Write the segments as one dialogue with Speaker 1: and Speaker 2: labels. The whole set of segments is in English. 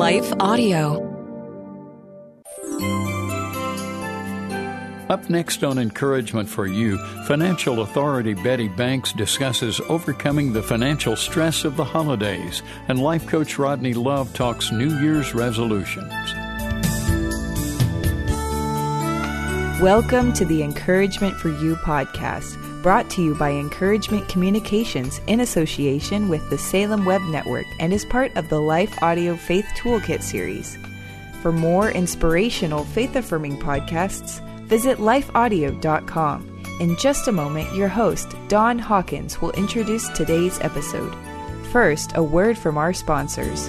Speaker 1: Life Audio.
Speaker 2: Up next on Encouragement for You, financial authority Bettye Banks discusses overcoming the financial stress of the holidays, and life coach Rodney Love talks New Year's resolutions.
Speaker 3: Welcome to the Encouragement for You podcast, brought to you by Encouragement Communications in association with the Salem Web Network and is part of the Life Audio Faith Toolkit series. For more inspirational, faith affirming podcasts, visit lifeaudio.com. In just a moment, your host, Don Hawkins, will introduce today's episode. First, a word from our sponsors.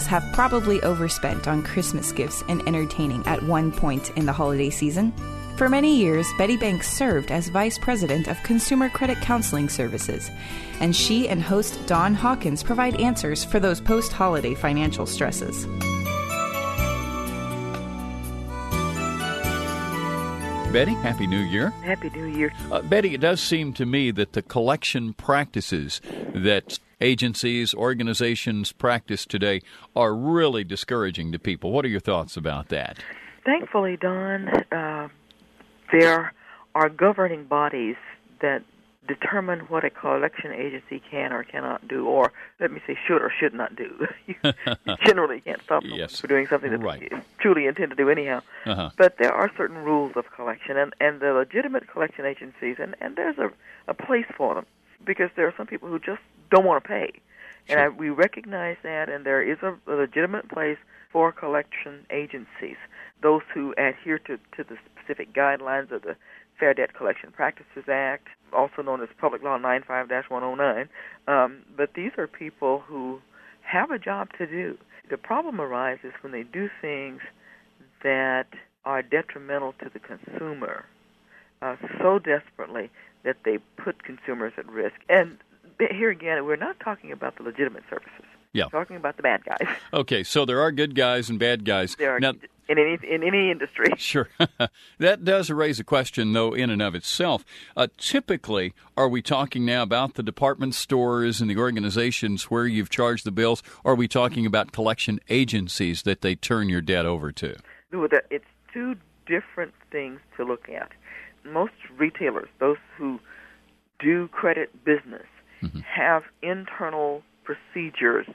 Speaker 3: Us have probably overspent on Christmas gifts and entertaining at one point in the holiday season. For many years, Bettye Banks served as Vice President of Consumer Credit Counseling Services, and she and host Don Hawkins provide answers for those post holiday financial stresses.
Speaker 2: Bettye, Happy New Year.
Speaker 4: Happy New Year.
Speaker 2: Uh, Bettye, it does seem to me that the collection practices that agencies, organizations practice today are really discouraging to people. What are your thoughts about that?
Speaker 4: Thankfully, Don, uh, there are governing bodies that determine what a collection agency can or cannot do, or let me say, should or should not do. you generally can't stop them
Speaker 2: Yes.
Speaker 4: from doing something that
Speaker 2: Right.
Speaker 4: they truly intend to do anyhow.
Speaker 2: Uh-huh.
Speaker 4: But there are certain rules of collection, and, and the legitimate collection agencies, and, and there's a, a place for them because there are some people who just don't want to pay. And I, we recognize that, and there is a, a legitimate place for collection agencies, those who adhere to, to the specific guidelines of the Fair Debt Collection Practices Act, also known as Public Law 95-109. Um, but these are people who have a job to do. The problem arises when they do things that are detrimental to the consumer uh, so desperately that they put consumers at risk. And here again, we're not talking about the legitimate services.
Speaker 2: Yeah.
Speaker 4: We're talking about the bad guys.
Speaker 2: Okay, so there are good guys and bad guys.
Speaker 4: There are
Speaker 2: Now,
Speaker 4: in any in any industry.
Speaker 2: Sure. that does raise a question, though, in and of itself. Uh, typically, are we talking now about the department stores and the organizations where you've charged the bills? Or are we talking about collection agencies that they turn your debt over to?
Speaker 4: No, that- It's two different things to look at. Most retailers, those who do credit business, have internal procedures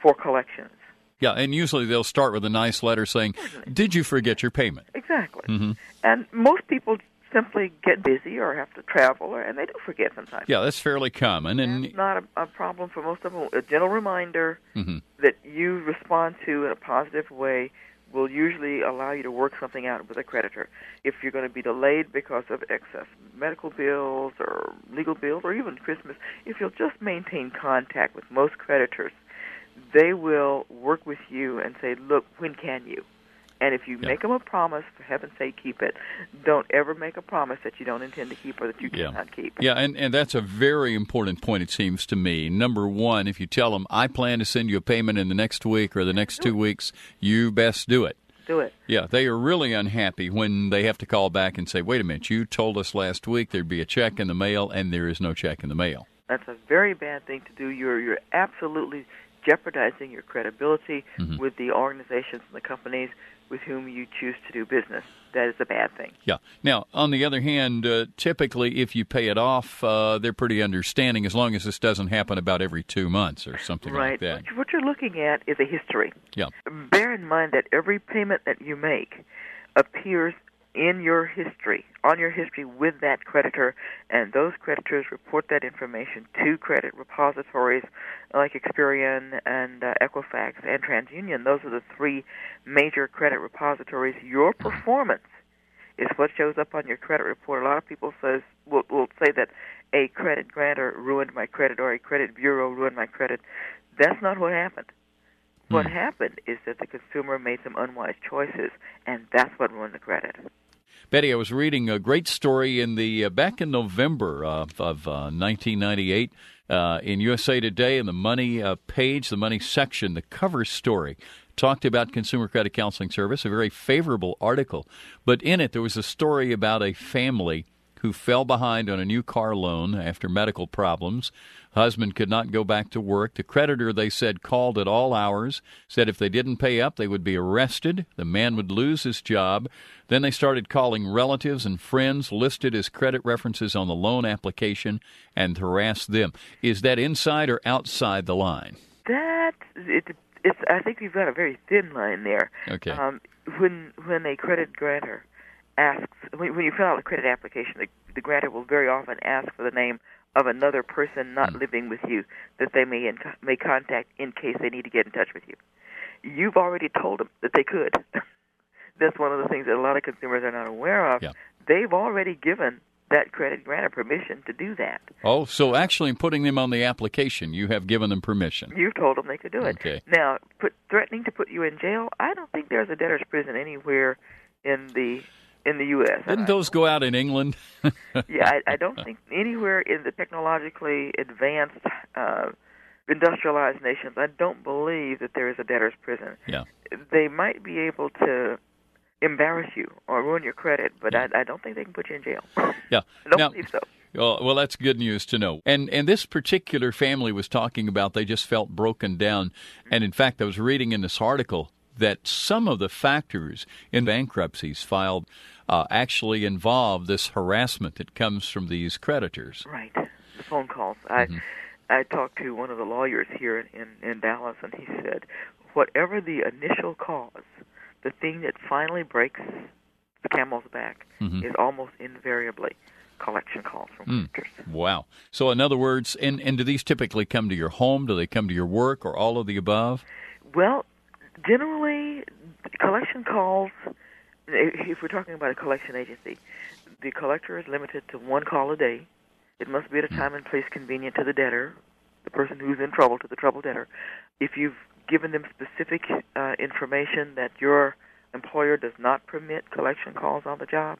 Speaker 4: for collections.
Speaker 2: Yeah, and usually they'll start with a nice letter saying, Did you forget your payment?
Speaker 4: Exactly.
Speaker 2: Mm-hmm.
Speaker 4: And most people simply get busy or have to travel, or, and they do forget sometimes.
Speaker 2: Yeah, that's fairly common. And
Speaker 4: not a, a problem for most of them. A gentle reminder
Speaker 2: Mhm.
Speaker 4: that you respond to in a positive way will usually allow you to work something out with a creditor. If you're going to be delayed because of excess medical bills or legal bills or even Christmas, if you'll just maintain contact with most creditors, they will work with you and say, "Look, when can you?" And if you
Speaker 2: Yeah.
Speaker 4: make them a promise, for heaven's sake, keep it. Don't ever make a promise that you don't intend to keep or that you
Speaker 2: Yeah.
Speaker 4: cannot keep.
Speaker 2: Yeah, and, and that's a very important point, it seems to me. Number one, if you tell them, I plan to send you a payment in the next week or the next two weeks, you best do it.
Speaker 4: Do it.
Speaker 2: Yeah, they are really unhappy when they have to call back and say, wait a minute, you told us last week there'd be a check in the mail, and there is no check in the mail.
Speaker 4: That's a very bad thing to do. You're you're absolutely jeopardizing your credibility
Speaker 2: Mhm.
Speaker 4: with the organizations and the companies with whom you choose to do business. That is a bad thing.
Speaker 2: Yeah. Now, on the other hand, uh, typically if you pay it off, uh, they're pretty understanding as long as this doesn't happen about every two months or something
Speaker 4: right.
Speaker 2: like that.
Speaker 4: What you're looking at is a history.
Speaker 2: Yeah.
Speaker 4: Bear in mind that every payment that you make appears in your history, on your history with that creditor, and those creditors report that information to credit repositories like Experian and uh, Equifax and TransUnion. Those are the three major credit repositories. Your performance is what shows up on your credit report. A lot of people says will will say that a credit grantor ruined my credit or a credit bureau ruined my credit. That's not what happened. What
Speaker 2: Hmm.
Speaker 4: happened is that the consumer made some unwise choices, and that's what ruined the credit.
Speaker 2: Bettye, I was reading a great story in the uh, back in November of, of uh, 1998 uh, in USA Today in the money uh, page, the money section, the cover story talked about Consumer Credit Counseling Service, a very favorable article. But in it, there was a story about a family who fell behind on a new car loan after medical problems. Husband could not go back to work. The creditor, they said, called at all hours, said if they didn't pay up, they would be arrested. The man would lose his job. Then they started calling relatives and friends listed as credit references on the loan application and harassed them. Is that inside or outside the line?
Speaker 4: That it, it's. I think you've got a very thin line there.
Speaker 2: Okay.
Speaker 4: Um, when when a credit grantor asks when, when you fill out a credit application, the, the grantor will very often ask for the name of another person not
Speaker 2: Hmm.
Speaker 4: living with you that they may in, may contact in case they need to get in touch with you. You've already told them that they could. That's one of the things that a lot of consumers are not aware of.
Speaker 2: Yeah.
Speaker 4: They've already given that credit grantor permission to do that.
Speaker 2: Oh, so actually in putting them on the application, you have given them permission.
Speaker 4: You've told them they could do it.
Speaker 2: Okay.
Speaker 4: Now, put, threatening to put you in jail, I don't think there's a debtor's prison anywhere in the in the U.S.
Speaker 2: Didn't those go out in England?
Speaker 4: yeah, I, I don't think anywhere in the technologically advanced, uh, industrialized nations. I don't believe that there is a debtor's prison.
Speaker 2: Yeah.
Speaker 4: They might be able to embarrass you or ruin your credit, but I, I don't think they can put you in jail.
Speaker 2: Yeah.
Speaker 4: I don't
Speaker 2: Now-
Speaker 4: believe so.
Speaker 2: Well, well, that's good news to know. And and this particular family was talking about they just felt broken down. And in fact, I was reading in this article that some of the factors in bankruptcies filed uh, actually involve this harassment that comes from these creditors.
Speaker 4: Right. The phone calls. I mm-hmm. I talked to one of the lawyers here in, in, in Dallas, and he said, whatever the initial cause, the thing that finally breaks the camel's back mm-hmm. is almost invariably collection calls from mm. creditors.
Speaker 2: Wow. So, in other words, and, and do these typically come to your home? Do they come to your work or all of the above?
Speaker 4: Well, generally, collection calls, if we're talking about a collection agency, the collector is limited to one call a day. It must be at a time and place convenient to the debtor, the person who's in trouble, to the troubled debtor. If you've given them specific uh, information that your employer does not permit collection calls on the job,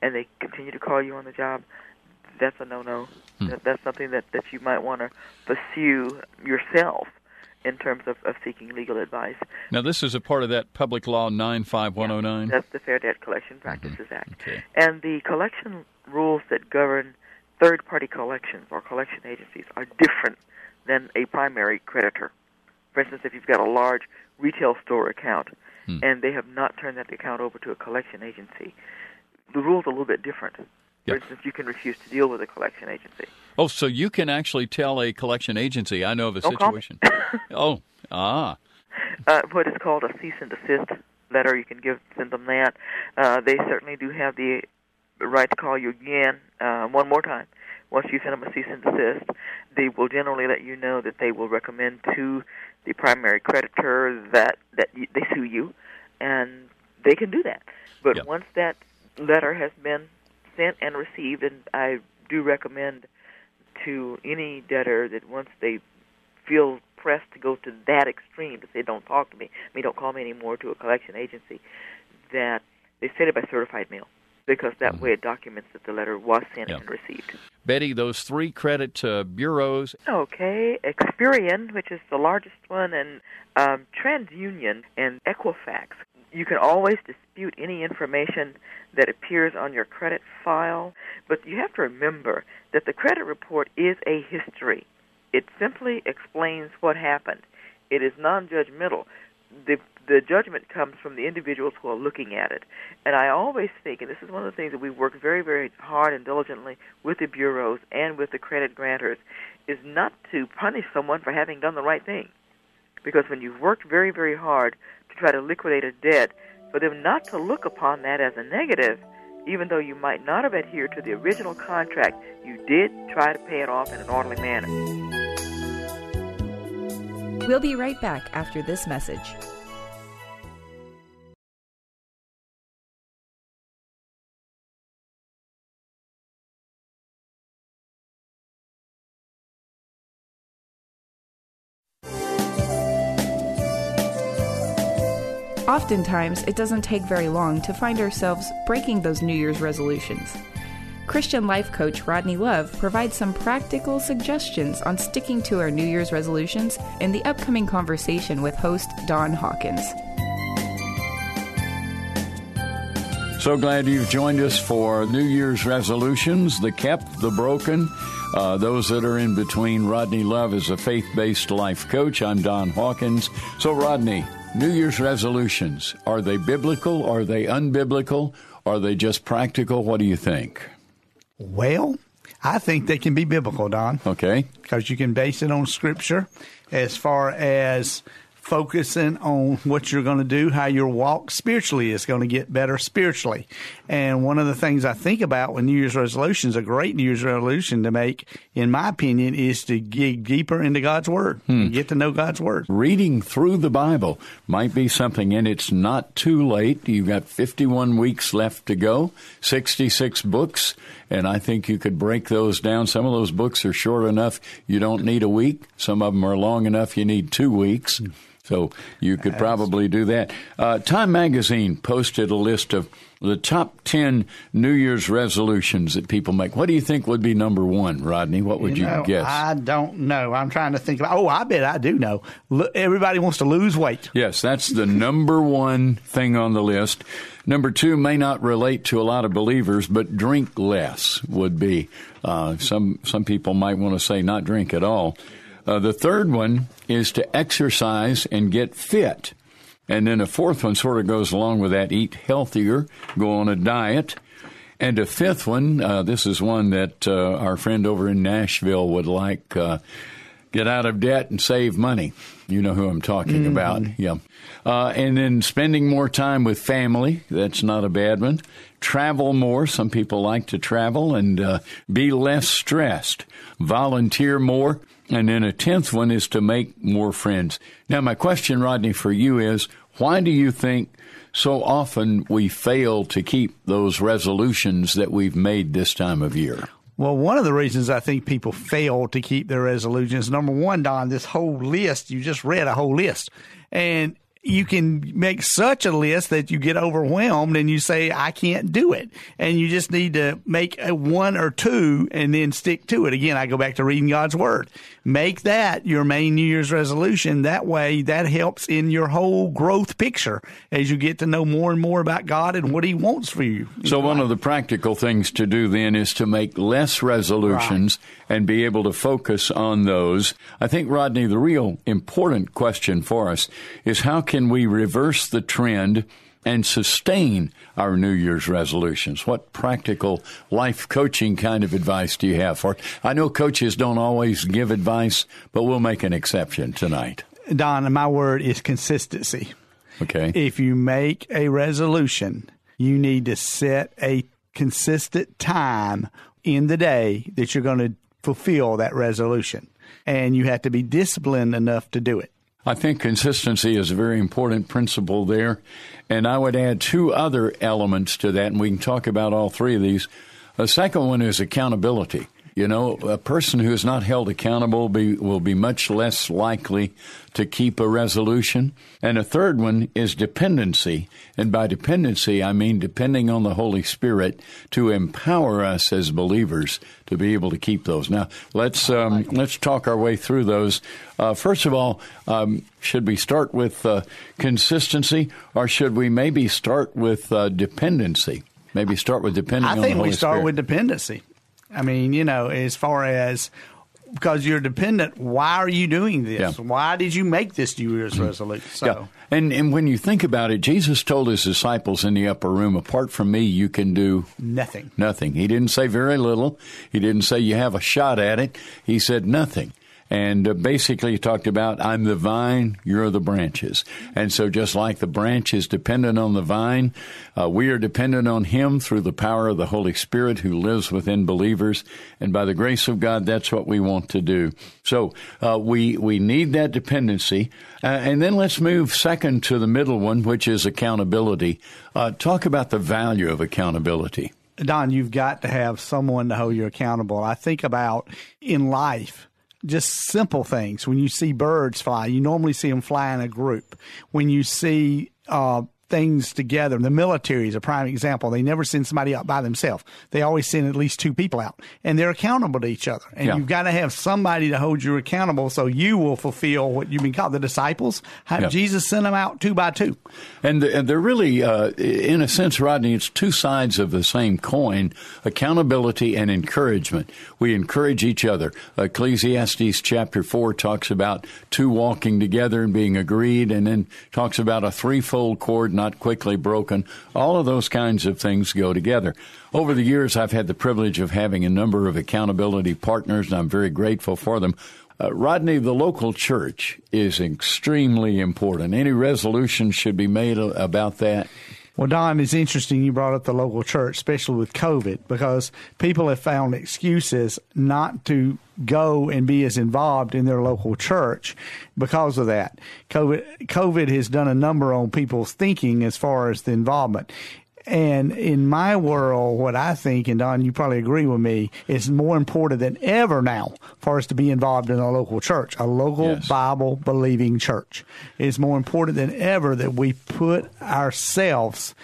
Speaker 4: and they continue to call you on the job, that's a no-no. That, that's something that, that you might want to pursue yourself in terms of, of seeking legal advice.
Speaker 2: Now, this is a part of that Public Law 95109.
Speaker 4: That's the Fair Debt Collection mm-hmm. Practices Act.
Speaker 2: Okay.
Speaker 4: And the collection rules that govern third party collections or collection agencies are different than a primary creditor. For instance, if you've got a large retail store account hmm. and they have not turned that account over to a collection agency, the rules are a little bit different. For instance, you can refuse to deal with a collection agency.
Speaker 2: Oh, so you can actually tell a collection agency, I know of a
Speaker 4: Don't
Speaker 2: situation. oh, ah.
Speaker 4: uh, what is called a cease and desist letter. You can give send them that. Uh, they certainly do have the right to call you again uh, one more time. Once you send them a cease and desist, they will generally let you know that they will recommend to the primary creditor that that you, they sue you, and they can do that. But
Speaker 2: Yep.
Speaker 4: once that letter has been sent and received, and I do recommend to any debtor that once they feel pressed to go to that extreme to say don't talk to me, I mean don't call me anymore to a collection agency, that they send it by certified mail because that way it documents that the letter was sent
Speaker 2: Yeah.
Speaker 4: and received.
Speaker 2: Bettye, those three credit uh, bureaus,
Speaker 4: Okay, Experian, which is the largest one, and um, TransUnion and Equifax. You can always dispute any information that appears on your credit file, but you have to remember that the credit report is a history. It simply explains what happened. It is non-judgmental. The the judgment comes from the individuals who are looking at it. And I always think, and this is one of the things that we work very, very hard and diligently with the bureaus and with the credit grantors, is not to punish someone for having done the right thing. Because when you've worked very, very hard to try to liquidate a debt, for them not to look upon that as a negative, even though you might not have adhered to the original contract, you did try to pay it off in an orderly manner.
Speaker 3: We'll be right back after this message. Oftentimes, it doesn't take very long to find ourselves breaking those New Year's resolutions. Christian life coach Rodney Love provides some practical suggestions on sticking to our New Year's resolutions in the upcoming conversation with host Don Hawkins.
Speaker 2: So glad you've joined us for New Year's resolutions, the kept, the broken, uh, those that are in between. Rodney Love is a faith based life coach. I'm Don Hawkins. So, Rodney, New Year's resolutions, are they biblical? Are they unbiblical? Are they just practical? What do you think?
Speaker 1: Well, I think they can be biblical, Don.
Speaker 2: Okay.
Speaker 1: Because you can base it on Scripture as far as focusing on what you're going to do, how your walk spiritually is going to get better spiritually. And one of the things I think about when New Year's resolutions, a great New Year's resolution to make, in my opinion, is to dig deeper into God's Word, hmm. get to know God's Word.
Speaker 2: Reading through the Bible might be something, and it's not too late. You've got 51 weeks left to go, 66 books, and I think you could break those down. Some of those books are short enough you don't need a week. Some of them are long enough you need two weeks. Hmm. So you could probably do that. Uh, Time Magazine posted a list of the top 10 New Year's resolutions that people make. What do you think would be number one, Rodney? What would you,
Speaker 1: you
Speaker 2: know, guess?
Speaker 1: I don't know. I'm trying to think. About, oh, I bet I do know. everybody wants to lose weight.
Speaker 2: Yes, that's the number one thing on the list. Number two may not relate to a lot of believers, but drink less would be. Uh, some some people might want to say not drink at all. Uh, the third one is to exercise and get fit. And then a fourth one sort of goes along with that eat healthier, go on a diet. And a fifth one, uh, this is one that uh, our friend over in Nashville would like uh, get out of debt and save money. You know who I'm talking mm-hmm. about. Yeah. Uh, and then spending more time with family. That's not a bad one. Travel more. Some people like to travel and uh, be less stressed. Volunteer more. And then a tenth one is to make more friends. Now, my question, Rodney, for you is why do you think so often we fail to keep those resolutions that we've made this time of year?
Speaker 1: Well, one of the reasons I think people fail to keep their resolutions, number one, Don, this whole list, you just read a whole list. And you can make such a list that you get overwhelmed and you say, I can't do it. And you just need to make a one or two and then stick to it. Again, I go back to reading God's word. Make that your main New Year's resolution. That way, that helps in your whole growth picture as you get to know more and more about God and what He wants for you.
Speaker 2: So, one of the practical things to do then is to make less resolutions right. and be able to focus on those. I think, Rodney, the real important question for us is how can we reverse the trend and sustain our New Year's resolutions? What practical life coaching kind of advice do you have for it? I know coaches don't always give advice, but we'll make an exception tonight.
Speaker 1: Don, my word is consistency.
Speaker 2: Okay.
Speaker 1: If you make a resolution, you need to set a consistent time in the day that you're going to fulfill that resolution. And you have to be disciplined enough to do it.
Speaker 2: I think consistency is a very important principle there. And I would add two other elements to that, and we can talk about all three of these. The second one is accountability. You know, a person who is not held accountable be, will be much less likely to keep a resolution. And a third one is dependency. And by dependency, I mean depending on the Holy Spirit to empower us as believers to be able to keep those. Now, let's um, let's talk our way through those. Uh, first of all, um, should we start with uh, consistency, or should we maybe start with uh, dependency? Maybe start with depending I
Speaker 1: think
Speaker 2: we
Speaker 1: start
Speaker 2: Spirit.
Speaker 1: with dependency. I mean, you know, as far as because you're dependent. Why are you doing this?
Speaker 2: Yeah.
Speaker 1: Why did you make this New Year's mm-hmm. resolution? So,
Speaker 2: Yeah. And and when you think about it, Jesus told his disciples in the upper room, apart from me, you can do
Speaker 1: nothing.
Speaker 2: nothing. He didn't say very little. He didn't say you have a shot at it. He said nothing. And uh, basically, talked about, I'm the vine, you're the branches. And so, just like the branch is dependent on the vine, uh, we are dependent on him through the power of the Holy Spirit who lives within believers. And by the grace of God, that's what we want to do. So, uh, we, we need that dependency. Uh, and then let's move second to the middle one, which is accountability. Uh, talk about the value of accountability.
Speaker 1: Don, you've got to have someone to hold you accountable. I think about in life, just simple things. When you see birds fly, you normally see them fly in a group. When you see uh, things together, the military is a prime example. They never send somebody out by themselves. They always send at least two people out, and they're accountable to each other. And
Speaker 2: Yeah.
Speaker 1: you've got to have somebody to hold you accountable, so you will fulfill what you've been called. The disciples, how
Speaker 2: Yeah.
Speaker 1: Jesus sent them out two by two.
Speaker 2: And and they're really, uh, in a sense, Rodney, it's two sides of the same coin accountability and encouragement. We encourage each other. Ecclesiastes chapter 4 talks about two walking together and being agreed, and then talks about a threefold cord not quickly broken. All of those kinds of things go together. Over the years, I've had the privilege of having a number of accountability partners, and I'm very grateful for them. Uh, Rodney, the local church is extremely important. Any resolution should be made about that.
Speaker 1: Well, Don, it's interesting you brought up the local church, especially with COVID, because people have found excuses not to go and be as involved in their local church because of that. COVID, COVID has done a number on people's thinking as far as the involvement. And in my world, what I think, and Don, you probably agree with me, is more important than ever now for us to be involved in a local church, a local
Speaker 2: Yes.
Speaker 1: Bible believing church. It's more important than ever that we put ourselves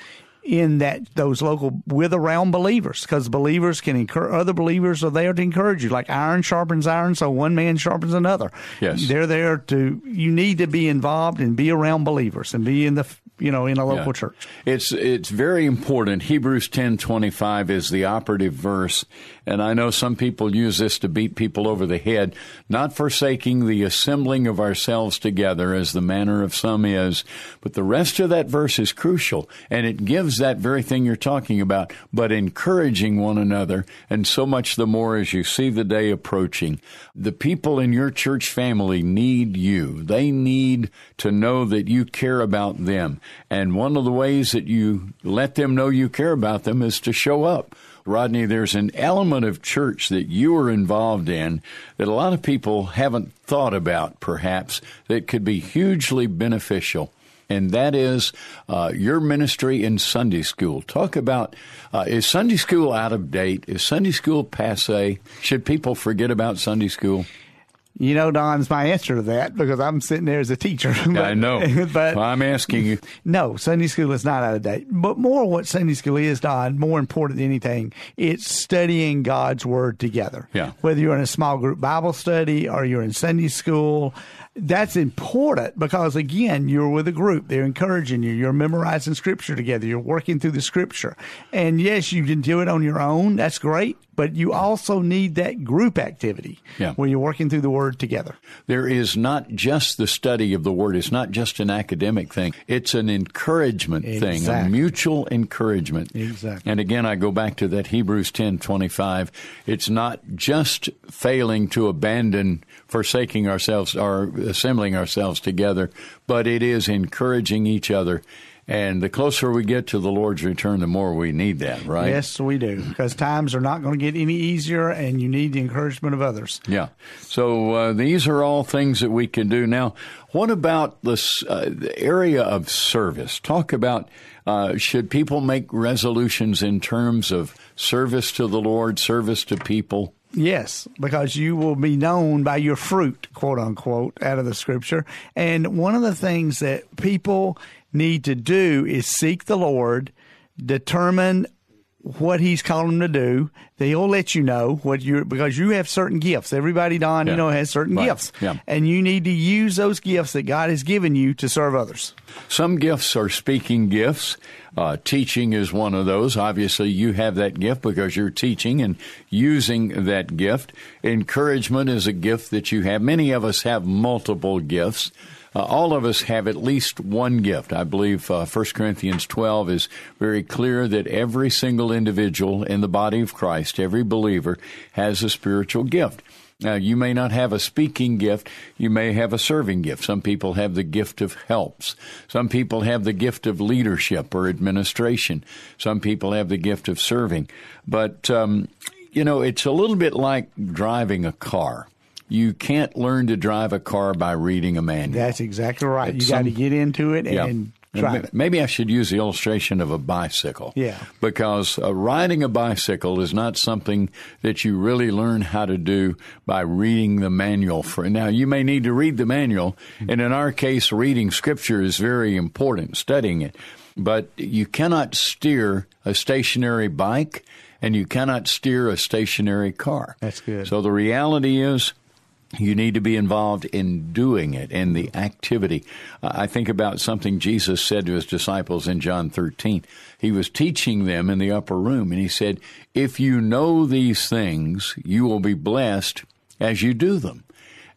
Speaker 1: in that those local with around believers because believers can encourage other believers are there to encourage you like iron sharpens iron so one man sharpens another
Speaker 2: Yes.
Speaker 1: they're there to you need to be involved and be around believers and be in the you know in a local
Speaker 2: Yeah.
Speaker 1: church
Speaker 2: It's it's very important. Hebrews ten twenty five is the operative verse, and I know some people use this to beat people over the head. Not forsaking the assembling of ourselves together, as the manner of some is, but the rest of that verse is crucial, and it gives that very thing you're talking about. But encouraging one another, and so much the more as you see the day approaching. The people in your church family need you. They need to know that you care about them. And one of the ways that you let them know you care about them is to show up. Rodney, there's an element of church that you are involved in that a lot of people haven't thought about, perhaps, that could be hugely beneficial. And that is uh, your ministry in Sunday school. Talk about uh, is Sunday school out of date? Is Sunday school passe? Should people forget about Sunday school?
Speaker 1: You know don's my answer to that because i'm sitting there as a teacher But-
Speaker 2: I know.
Speaker 1: but
Speaker 2: Well, I'm asking you.
Speaker 1: No, Sunday school is not out of date. But more what Sunday school is, Don, more important than anything, it's studying God's Word together.
Speaker 2: Yeah.
Speaker 1: Whether you're in a small group Bible study or you're in Sunday school, that's important because, again, you're with a group. They're encouraging you. You're memorizing Scripture together. You're working through the Scripture. And yes, you can do it on your own. That's great. But you also need that group activity
Speaker 2: Yeah.
Speaker 1: where you're working through the Word together.
Speaker 2: There is not just the study of the Word. It's not just an academic thing. It's an encouragement thing, a mutual encouragement.
Speaker 1: Exactly.
Speaker 2: And again, I go back to that Hebrews ten twenty five. It's not just failing to abandon, forsaking ourselves, or assembling ourselves together, but it is encouraging each other. And the closer we get to the Lord's return, the more we need that, right?
Speaker 1: Yes, we do. Because times are not going to get any easier, and you need the encouragement of others.
Speaker 2: Yeah. So uh, these are all things that we can do. Now, what about this uh, the area of service? Talk about uh, should people make resolutions in terms of service to the Lord, service to people?
Speaker 1: Yes, because you will be known by your fruit, quote unquote, out of the scripture. And one of the things that people need to do is seek the Lord, determine what he's calling them to do. They'll let you know what you because you have certain gifts. Everybody, Don,
Speaker 2: Yeah.
Speaker 1: you know, has certain
Speaker 2: Right.
Speaker 1: gifts,
Speaker 2: Yeah.
Speaker 1: and you need to use those gifts that God has given you to serve others.
Speaker 2: Some gifts are speaking gifts. Uh, teaching is one of those. Obviously, you have that gift because you're teaching and using that gift. Encouragement is a gift that you have. Many of us have multiple gifts. Uh, all of us have at least one gift. I believe uh, 1 Corinthians 12 is very clear that every single individual in the body of Christ, every believer, has a spiritual gift. Now, you may not have a speaking gift. You may have a serving gift. Some people have the gift of helps. Some people have the gift of leadership or administration. Some people have the gift of serving. But, um, you know, it's a little bit like driving a car. You can't learn to drive a car by reading a manual.
Speaker 1: That's exactly right.
Speaker 2: It's
Speaker 1: you got to get into it
Speaker 2: Yeah.
Speaker 1: and it.
Speaker 2: Maybe I should use the illustration of a bicycle.
Speaker 1: Yeah.
Speaker 2: Because uh, riding a bicycle is not something that you really learn how to do by reading the manual for. Now, you may need to read the manual, and in our case, reading scripture is very important, studying it. But you cannot steer a stationary bike, and you cannot steer a stationary car.
Speaker 1: That's good.
Speaker 2: So the reality is, you need to be involved in doing it, in the activity. Uh, I think about something Jesus said to his disciples in John 13. He was teaching them in the upper room, and he said, If you know these things, you will be blessed as you do them.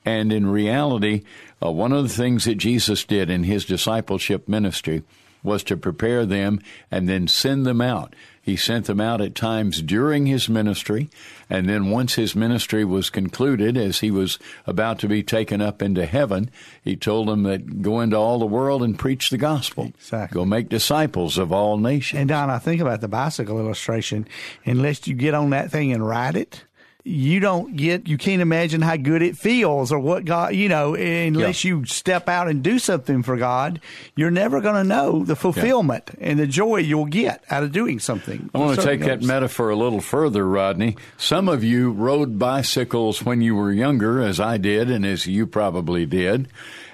Speaker 2: And in reality, uh, one of the things that Jesus did in his discipleship ministry was to prepare them and then send them out. He sent them out at times during his ministry, and then once his ministry was concluded, as he was about to be taken up into heaven, he told them that go into all the world and preach the gospel.
Speaker 1: Exactly.
Speaker 2: Go make disciples of all nations.
Speaker 1: And Don, I think about the bicycle illustration. Unless you get on that thing and ride it, you don't get. You can't imagine how good it feels or what God. You know, unless you step out and do something for God, you're never going to know the fulfillment and the joy you'll get out of doing something.
Speaker 2: I want to take that metaphor a little further, Rodney. Some of you rode bicycles when you were younger, as I did, and as you probably did.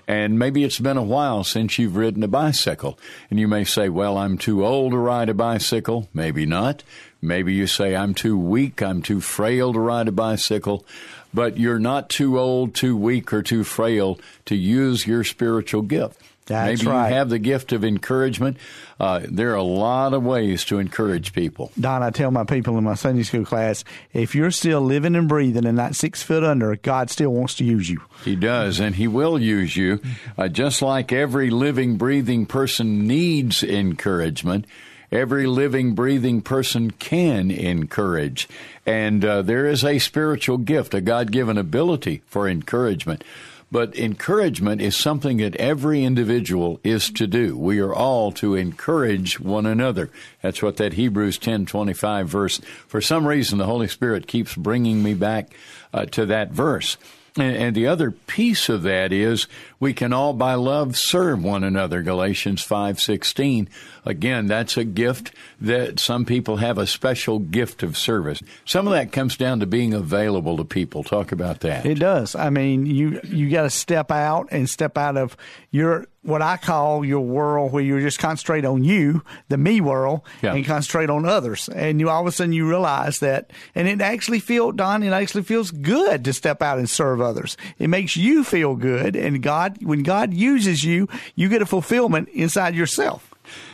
Speaker 2: And maybe it's been a while since you've ridden a bicycle. And you may say, well, I'm too old to ride a bicycle. Maybe not. Maybe you say, I'm too weak, I'm too frail to ride a bicycle. But you're not too old, too weak, or too frail to use your spiritual gift.
Speaker 1: That's
Speaker 2: Maybe
Speaker 1: right.
Speaker 2: you have the gift of encouragement. Uh, there are a lot of ways to encourage people.
Speaker 1: Don, I tell my people in my Sunday school class, if you're still living and breathing and not six foot under, God still wants to use you.
Speaker 2: He does, and He will use you. Uh, just like every living, breathing person needs encouragement, every living, breathing person can encourage. And uh, there is a spiritual gift, a God given ability for encouragement. But encouragement is something that every individual is to do. We are all to encourage one another. That's what that Hebrews 10:25 verse. For some reason, the Holy Spirit keeps bringing me back uh, to that verse. And, the other piece of that is we can all by love serve one another. Galatians 5:16. Again, that's a gift that some people have a special gift of service. Some of that comes down to being available to people. Talk about that.
Speaker 1: It does. I mean, you you got to step out and step out of your what I call your world, where you just concentrate on you, the me world,
Speaker 2: Yeah.
Speaker 1: and concentrate on others. And you all of a sudden you realize that, and it actually feel Don. It actually feels good to step out and serve others. It makes you feel good, and God, when God uses you, you get a fulfillment inside yourself.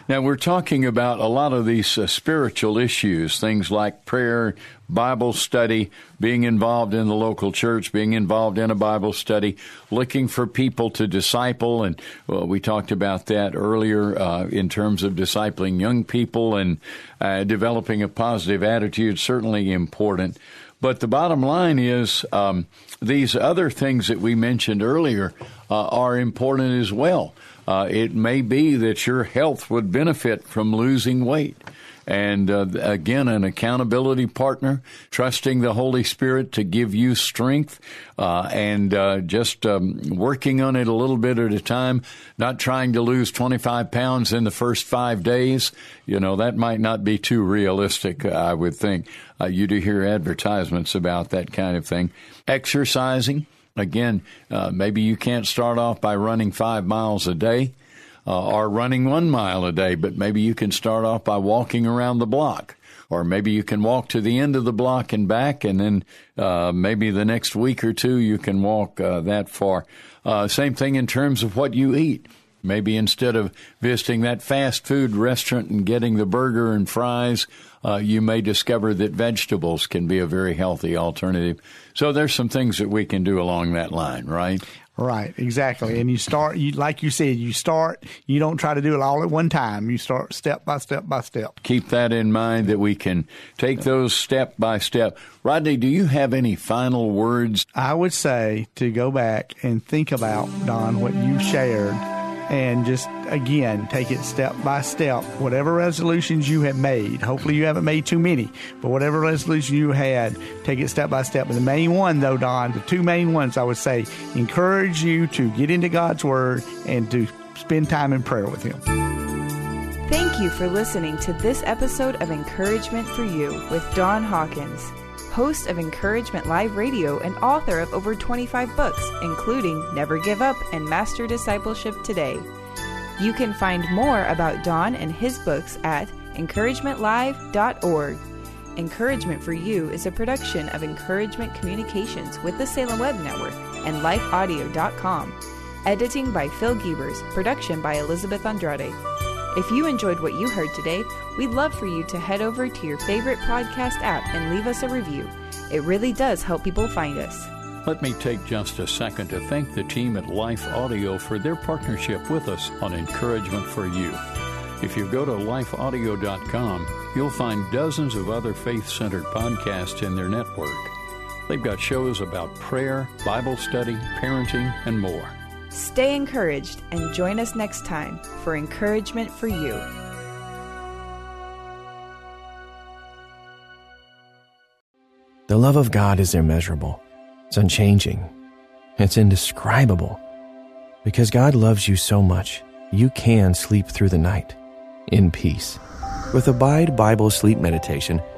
Speaker 2: Now, we're talking about a lot of these uh, spiritual issues, things like prayer, Bible study, being involved in the local church, being involved in a Bible study, looking for people to disciple. And well, we talked about that earlier uh, in terms of discipling young people and uh, developing a positive attitude, certainly important. But the bottom line is um, these other things that we mentioned earlier uh, are important as well. Uh, it may be that your health would benefit from losing weight. And uh, again, an accountability partner, trusting the Holy Spirit to give you strength, uh, and uh, just um, working on it a little bit at a time, not trying to lose 25 pounds in the first five days. You know, that might not be too realistic, I would think. Uh, you do hear advertisements about that kind of thing. Exercising, again, uh, maybe you can't start off by running five miles a day. uh, or running one mile a day, but maybe you can start off by walking around the block. Or maybe you can walk to the end of the block and back, and then uh, maybe the next week or two you can walk uh, that far. Uh, same thing in terms of what you eat. Maybe instead of visiting that fast food restaurant and getting the burger and fries, uh, you may discover that vegetables can be a very healthy alternative. So there's some things that we can do along that line, right?
Speaker 1: Right, exactly. And you start, you like you said, you start. You don't try to do it all at one time. You start step by step by step.
Speaker 2: Keep that in mind that we can take those step by step. Rodney, do you have any final words?
Speaker 1: I would say to go back and think about Don what you shared and just again take it step by step. Whatever resolutions you have made, hopefully you haven't made too many, but whatever resolution you had, take it step by step. And the main one, though, Don, the two main ones I would say encourage you to get into God's Word and to spend time in prayer with Him.
Speaker 3: Thank you for listening to this episode of Encouragement for You with Don Hawkins host of Encouragement Live Radio and author of over 25 books, including Never Give Up and Master Discipleship Today. You can find more about Don and his books at encouragementlive.org. Encouragement for You is a production of Encouragement Communications with the Salem Web Network and lifeaudio.com. Editing by Phil Giebers, production by Elizabeth Andrade. If you enjoyed what you heard today, we'd love for you to head over to your favorite podcast app and leave us a review. It really does help people find us.
Speaker 2: Let me take just a second to thank the team at Life Audio for their partnership with us on Encouragement for You. If you go to lifeaudio.com, you'll find dozens of other faith centered podcasts in their network. They've got shows about prayer, Bible study, parenting, and more.
Speaker 3: Stay encouraged and join us next time for Encouragement for You.
Speaker 5: The love of God is immeasurable, it's unchanging, it's indescribable. Because God loves you so much, you can sleep through the night in peace. With Abide Bible Sleep Meditation,